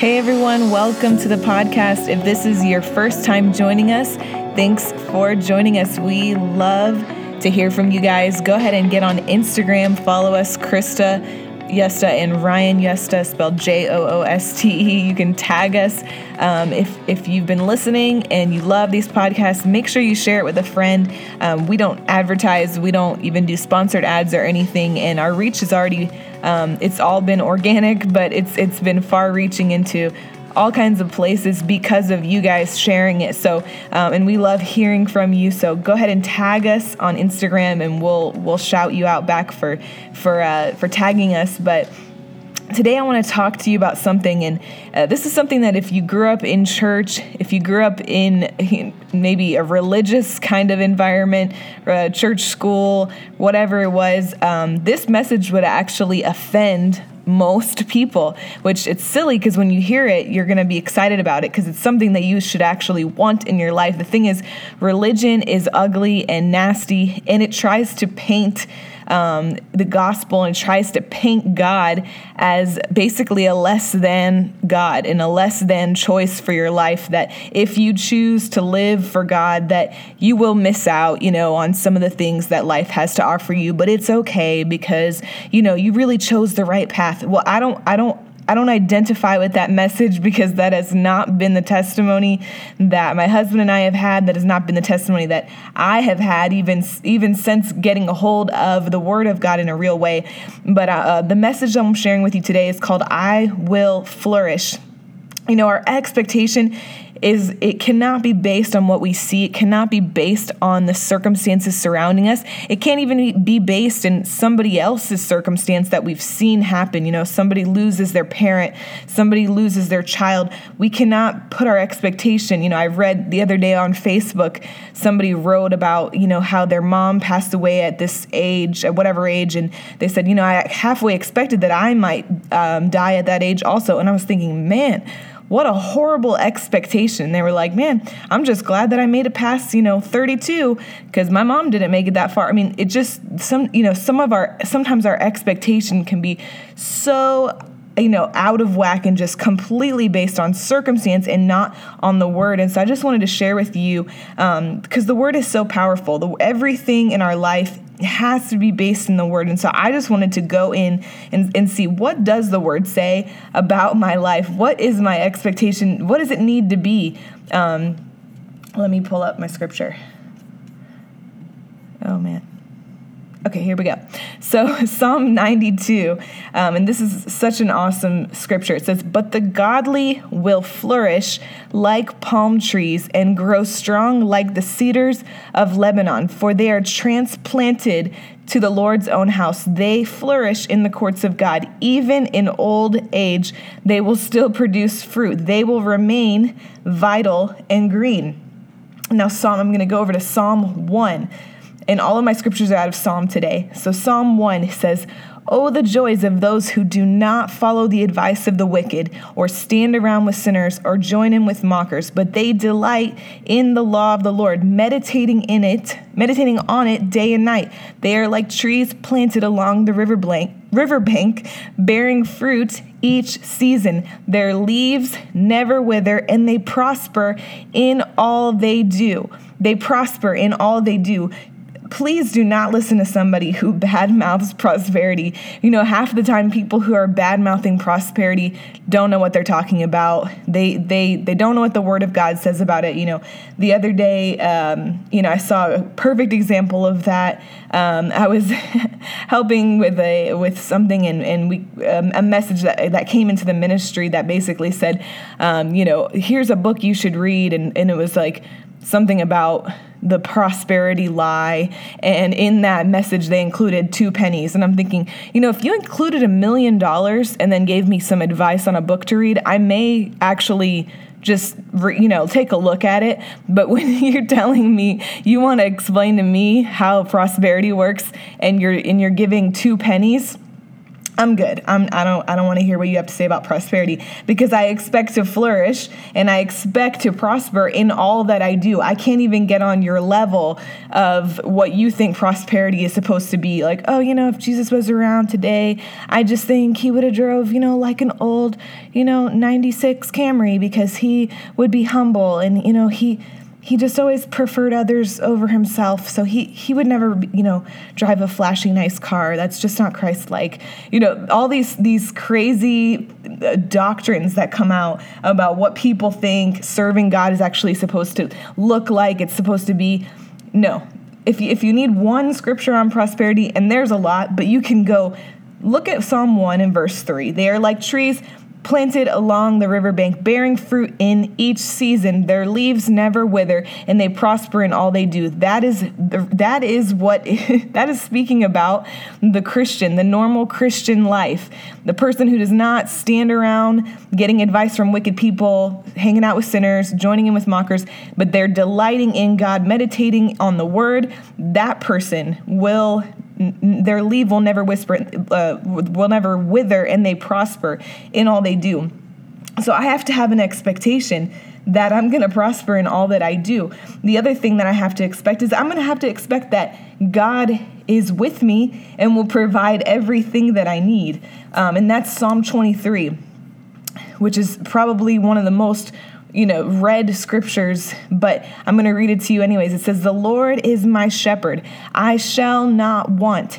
Hey everyone, welcome to the podcast. If this is your first time joining us, thanks for joining us. We love to hear from you guys. Go ahead and get on Instagram, follow us, Krista Jooste and Ryan Jooste, spelled J O O S T E. You can tag us. Um, if, if you've been listening and you love these podcasts, make sure you share it with a friend. Um, we don't advertise, we don't even do sponsored ads or anything, and our reach is already, um, it's all been organic, but it's it's been far reaching into all kinds of places because of you guys sharing it. So, um, and we love hearing from you. So go ahead and tag us on Instagram, and we'll we'll shout you out back for for uh, for tagging us. But today I want to talk to you about something, and uh, this is something that if you grew up in church, if you grew up in maybe a religious kind of environment, a church school, whatever it was, um, this message would actually offend most people, which it's silly because when you hear it, you're going to be excited about it because it's something that you should actually want in your life. The thing is, religion is ugly and nasty, and it tries to paint um, the gospel and tries to paint God as basically a less than God and a less than choice for your life. That if you choose to live for God, that you will miss out, you know, on some of the things that life has to offer you. But it's okay because you know you really chose the right path. Well, I don't, I don't I don't identify with that message because that has not been the testimony that my husband and I have had. That has not been the testimony that I have had even even since getting a hold of the Word of God in a real way. But uh, uh the message I'm sharing with you today is called "I Will Flourish." You know, our expectation is it cannot be based on what we see. It cannot be based on the circumstances surrounding us. It can't even be based in somebody else's circumstance that we've seen happen. You know, somebody loses their parent, somebody loses their child. We cannot put our expectation. You know, I read the other day on Facebook, somebody wrote about, you know, how their mom passed away at this age, at whatever age, and they said, you know, I halfway expected that I might um, die at that age also. And I was thinking, man, what a horrible expectation. They were like, man, I'm just glad that I made it past, you know, 32 because my mom didn't make it that far. I mean, it just, some, you know, some of our, sometimes our expectation can be so you know, out of whack and just completely based on circumstance and not on the word. And so I just wanted to share with you because um, the word is so powerful. The, everything in our life has to be based in the word. And so I just wanted to go in and, and see what does the word say about my life? What is my expectation? What does it need to be? Um, let me pull up my scripture. Oh man. Okay, here we go. So, Psalm 92, um, and this is such an awesome scripture. It says, But the godly will flourish like palm trees and grow strong like the cedars of Lebanon, for they are transplanted to the Lord's own house. They flourish in the courts of God. Even in old age, they will still produce fruit, they will remain vital and green. Now, Psalm, I'm going to go over to Psalm 1 and all of my scriptures are out of Psalm today. So Psalm 1 says, Oh, the joys of those who do not follow the advice of the wicked, or stand around with sinners, or join in with mockers, but they delight in the law of the Lord, meditating in it, meditating on it day and night. They are like trees planted along the river blank, riverbank, bearing fruit each season. Their leaves never wither, and they prosper in all they do. They prosper in all they do please do not listen to somebody who bad mouths prosperity. You know, half the time people who are bad mouthing prosperity don't know what they're talking about. They they they don't know what the Word of God says about it. You know, the other day, um, you know, I saw a perfect example of that. Um, I was helping with a with something, and and we um, a message that that came into the ministry that basically said, um, you know, here's a book you should read, and and it was like something about the prosperity lie. And in that message, they included two pennies. And I'm thinking, you know, if you included a million dollars and then gave me some advice on a book to read, I may actually just you know take a look at it but when you're telling me you want to explain to me how prosperity works and you're and you're giving two pennies I'm good. I'm, I don't I don't want to hear what you have to say about prosperity because I expect to flourish and I expect to prosper in all that I do. I can't even get on your level of what you think prosperity is supposed to be. Like, oh, you know, if Jesus was around today, I just think he would have drove, you know, like an old, you know, 96 Camry because he would be humble and you know, he he just always preferred others over himself. So he he would never you know drive a flashy nice car. That's just not christ like you know all these these crazy uh, doctrines that come out about what people think serving god is actually supposed to look like it's supposed to be no. If you, if you need one scripture on prosperity and there's a lot but you can go look at psalm 1 and verse 3 they are like trees planted along the riverbank, bearing fruit in each season. Their leaves never wither, and they prosper in all they do. That is that is what that is speaking about the Christian, the normal Christian life, the person who does not stand around getting advice from wicked people, hanging out with sinners, joining in with mockers, but they're delighting in God, meditating on the Word. That person will their leaf will never whisper, uh, will never wither, and they prosper in all they do. So I have to have an expectation that I'm going to prosper in all that I do. The other thing that I have to expect is I'm going to have to expect that God is with me and will provide everything that I need. Um, and that's Psalm 23, which is probably one of the most you know, read scriptures, but I'm going to read it to you anyways. It says, The Lord is my shepherd. I shall not want.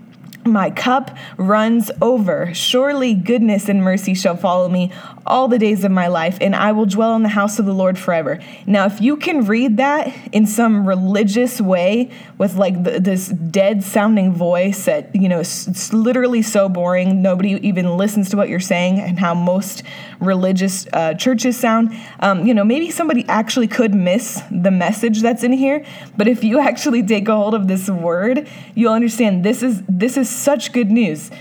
my cup runs over. Surely goodness and mercy shall follow me all the days of my life, and I will dwell in the house of the Lord forever. Now, if you can read that in some religious way with like this dead sounding voice that, you know, it's, it's, literally so boring, nobody even listens to what you're saying, and how most religious uh, churches sound, um, you know, maybe somebody actually could miss the message that's in here. But if you actually take a hold of this word, you'll understand this is this is such good news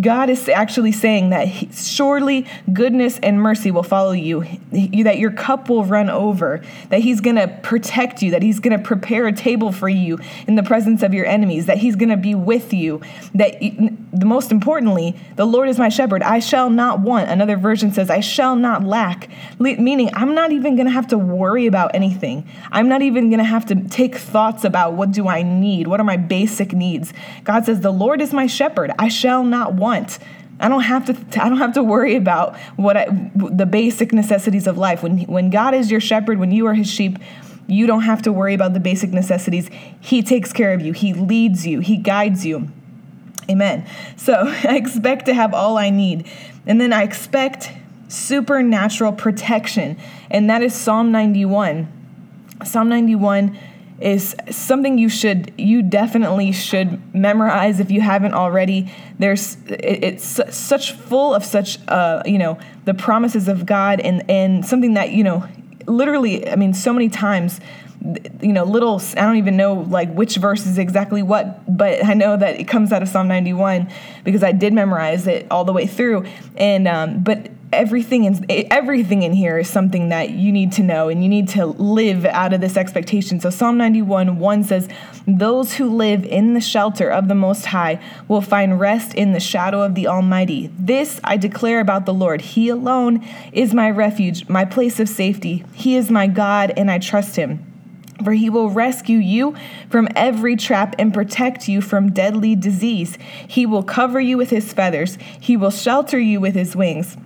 God is actually saying that he, surely goodness and mercy will follow you, he, that your cup will run over, that He's going to protect you, that He's going to prepare a table for you in the presence of your enemies, that He's going to be with you, that the most importantly, the Lord is my shepherd, I shall not want. Another version says, I shall not lack, meaning I'm not even going to have to worry about anything. I'm not even going to have to take thoughts about what do I need, what are my basic needs. God says, The Lord is my shepherd, I shall not want. I don't have to. I don't have to worry about what I, the basic necessities of life. When when God is your shepherd, when you are His sheep, you don't have to worry about the basic necessities. He takes care of you. He leads you. He guides you. Amen. So I expect to have all I need, and then I expect supernatural protection, and that is Psalm 91. Psalm 91 is something you should you definitely should memorize if you haven't already. There's it, it's such full of such uh you know the promises of god and and something that you know literally i mean so many times you know little i don't even know like which verse is exactly what but i know that it comes out of psalm 91 because i did memorize it all the way through and um but everything in everything in here is something that you need to know and you need to live out of this expectation. So Psalm 91 1 says, Those who live in the shelter of the Most High will find rest in the shadow of the Almighty. This I declare about the Lord. He alone is my refuge, my place of safety. He is my God, and I trust him. For he will rescue you from every trap and protect you from deadly disease. He will cover you with his feathers, he will shelter you with his wings.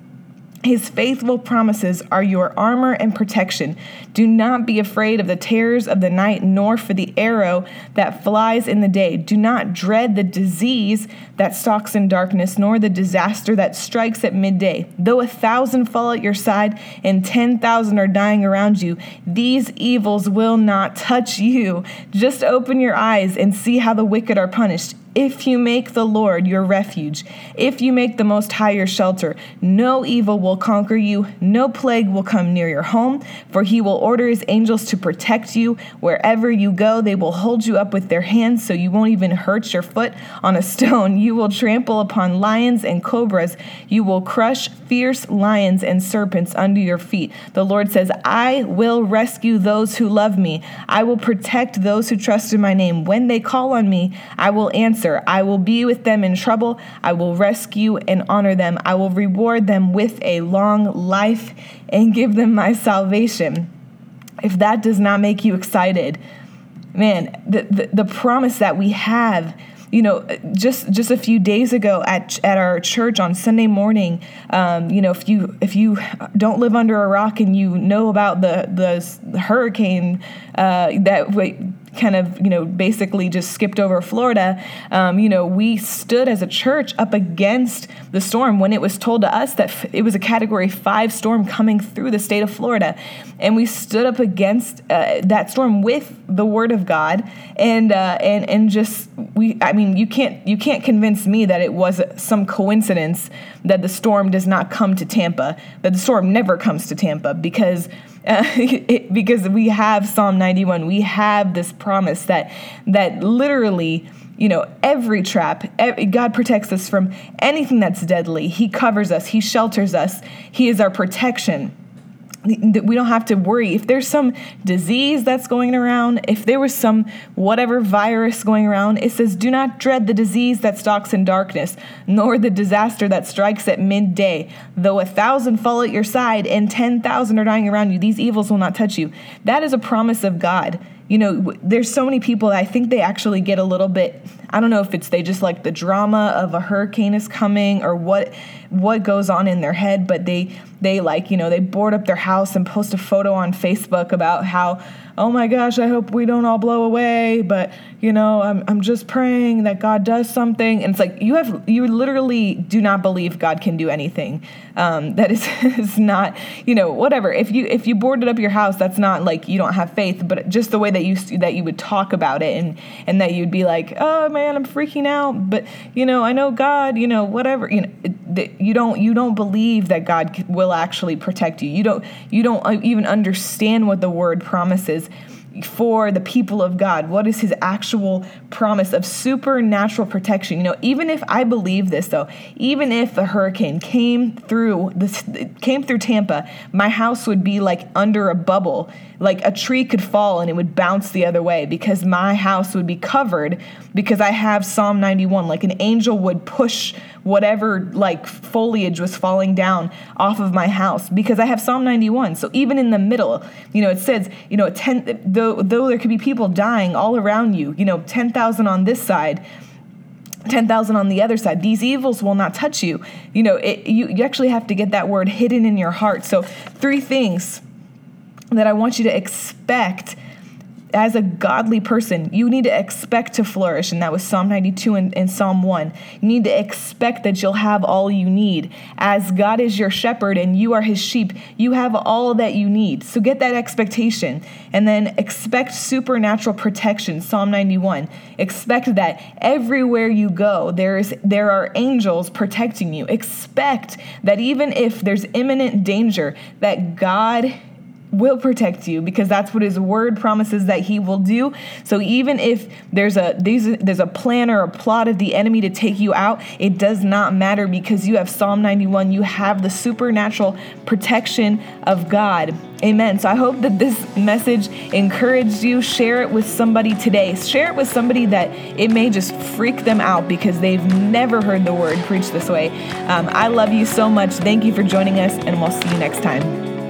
His faithful promises are your armor and protection. Do not be afraid of the terrors of the night, nor for the arrow that flies in the day. Do not dread the disease that stalks in darkness, nor the disaster that strikes at midday. Though a thousand fall at your side and ten thousand are dying around you, these evils will not touch you. Just open your eyes and see how the wicked are punished. If you make the Lord your refuge, if you make the Most High your shelter, no evil will conquer you, no plague will come near your home, for he will order his angels to protect you. Wherever you go, they will hold you up with their hands so you won't even hurt your foot on a stone. You will trample upon lions and cobras. You will crush fierce lions and serpents under your feet. The Lord says, I will rescue those who love me. I will protect those who trust in my name. When they call on me, I will answer answer. I will be with them in trouble. I will rescue and honor them. I will reward them with a long life and give them my salvation. If that does not make you excited, man, the, the, the promise that we have you know, just just a few days ago at at our church on Sunday morning, um, you know, if you if you don't live under a rock and you know about the the hurricane uh, that kind of, you know, basically just skipped over Florida, um, you know, we stood as a church up against the storm when it was told to us that f- it was a category five storm coming through the state of Florida. And we stood up against uh, that storm with the word of God and, uh, and, and just, we, I mean, you can't, you can't convince me that it was some coincidence that the storm does not come to Tampa, that the storm never comes to Tampa because it, because we have Psalm 91. We have this promise that that literally you know every trap every, god protects us from anything that's deadly. He covers us. He shelters us. He is our protection we don't have to worry. If there's some disease that's going around if there was some whatever virus going around it says do not dread the disease that stalks in darkness nor the disaster that strikes at midday. Though a thousand fall at your side and 10,000 are dying around you these evils will not touch you. That is a promise of god. You know, there's so many people I think they actually get a little bit I don't know if it's they just like the drama of a hurricane is coming or what what goes on in their head, but they they like, you know, they board up their house and post a photo on Facebook about how oh my gosh, I hope we don't all blow away, but you know, I'm, I'm just praying that God does something. And it's like, you have, you literally do not believe God can do anything. Um, that is, is not, you know, whatever. If you, if you boarded up your house, that's not like you don't have faith, but just the way that you, that you would talk about it and, and that you'd be like, oh man, I'm freaking out. But, you know, I know God, you know, whatever, you know, you don't, you don't believe that God will actually protect you. You don't, you don't uh, even understand what the word promises for the people of God? What is his actual promise of supernatural protection? You know, even if I believe this though, even if a hurricane came through this came through Tampa, my house would be like under a bubble. Like a tree could fall and it would bounce the other way because my house would be covered because I have Psalm 91 like an angel would push whatever like foliage was falling down off of my house because I have Psalm 91. So even in the middle, you know, it says, you know, 10 though though there could be people dying all around you, you know, 10,000 on this side, 10,000 on the other side. These evils will not touch you. You know, it, you, you actually have to get that word hidden in your heart. So, three things that I want you to expect as a godly person, you need to expect to flourish. And that was Psalm 92 and, and, Psalm 1. You need to expect that you'll have all you need. As God is your shepherd and you are his sheep, you have all that you need. So get that expectation. And then expect supernatural protection. Psalm 91. Expect that everywhere you go, there's there are angels protecting you. Expect that even if there's imminent danger, that God will protect you because that's what his word promises that he will do. So even if there's a there's a plan or a plot of the enemy to take you out, it does not matter because you have Psalm 91, you have the supernatural protection of God. Amen. So I hope that this message encouraged you. Share it with somebody today. Share it with somebody that it may just freak them out because they've never heard the word preached this way. Um, I love you so much. Thank you for joining us, and we'll see you next time.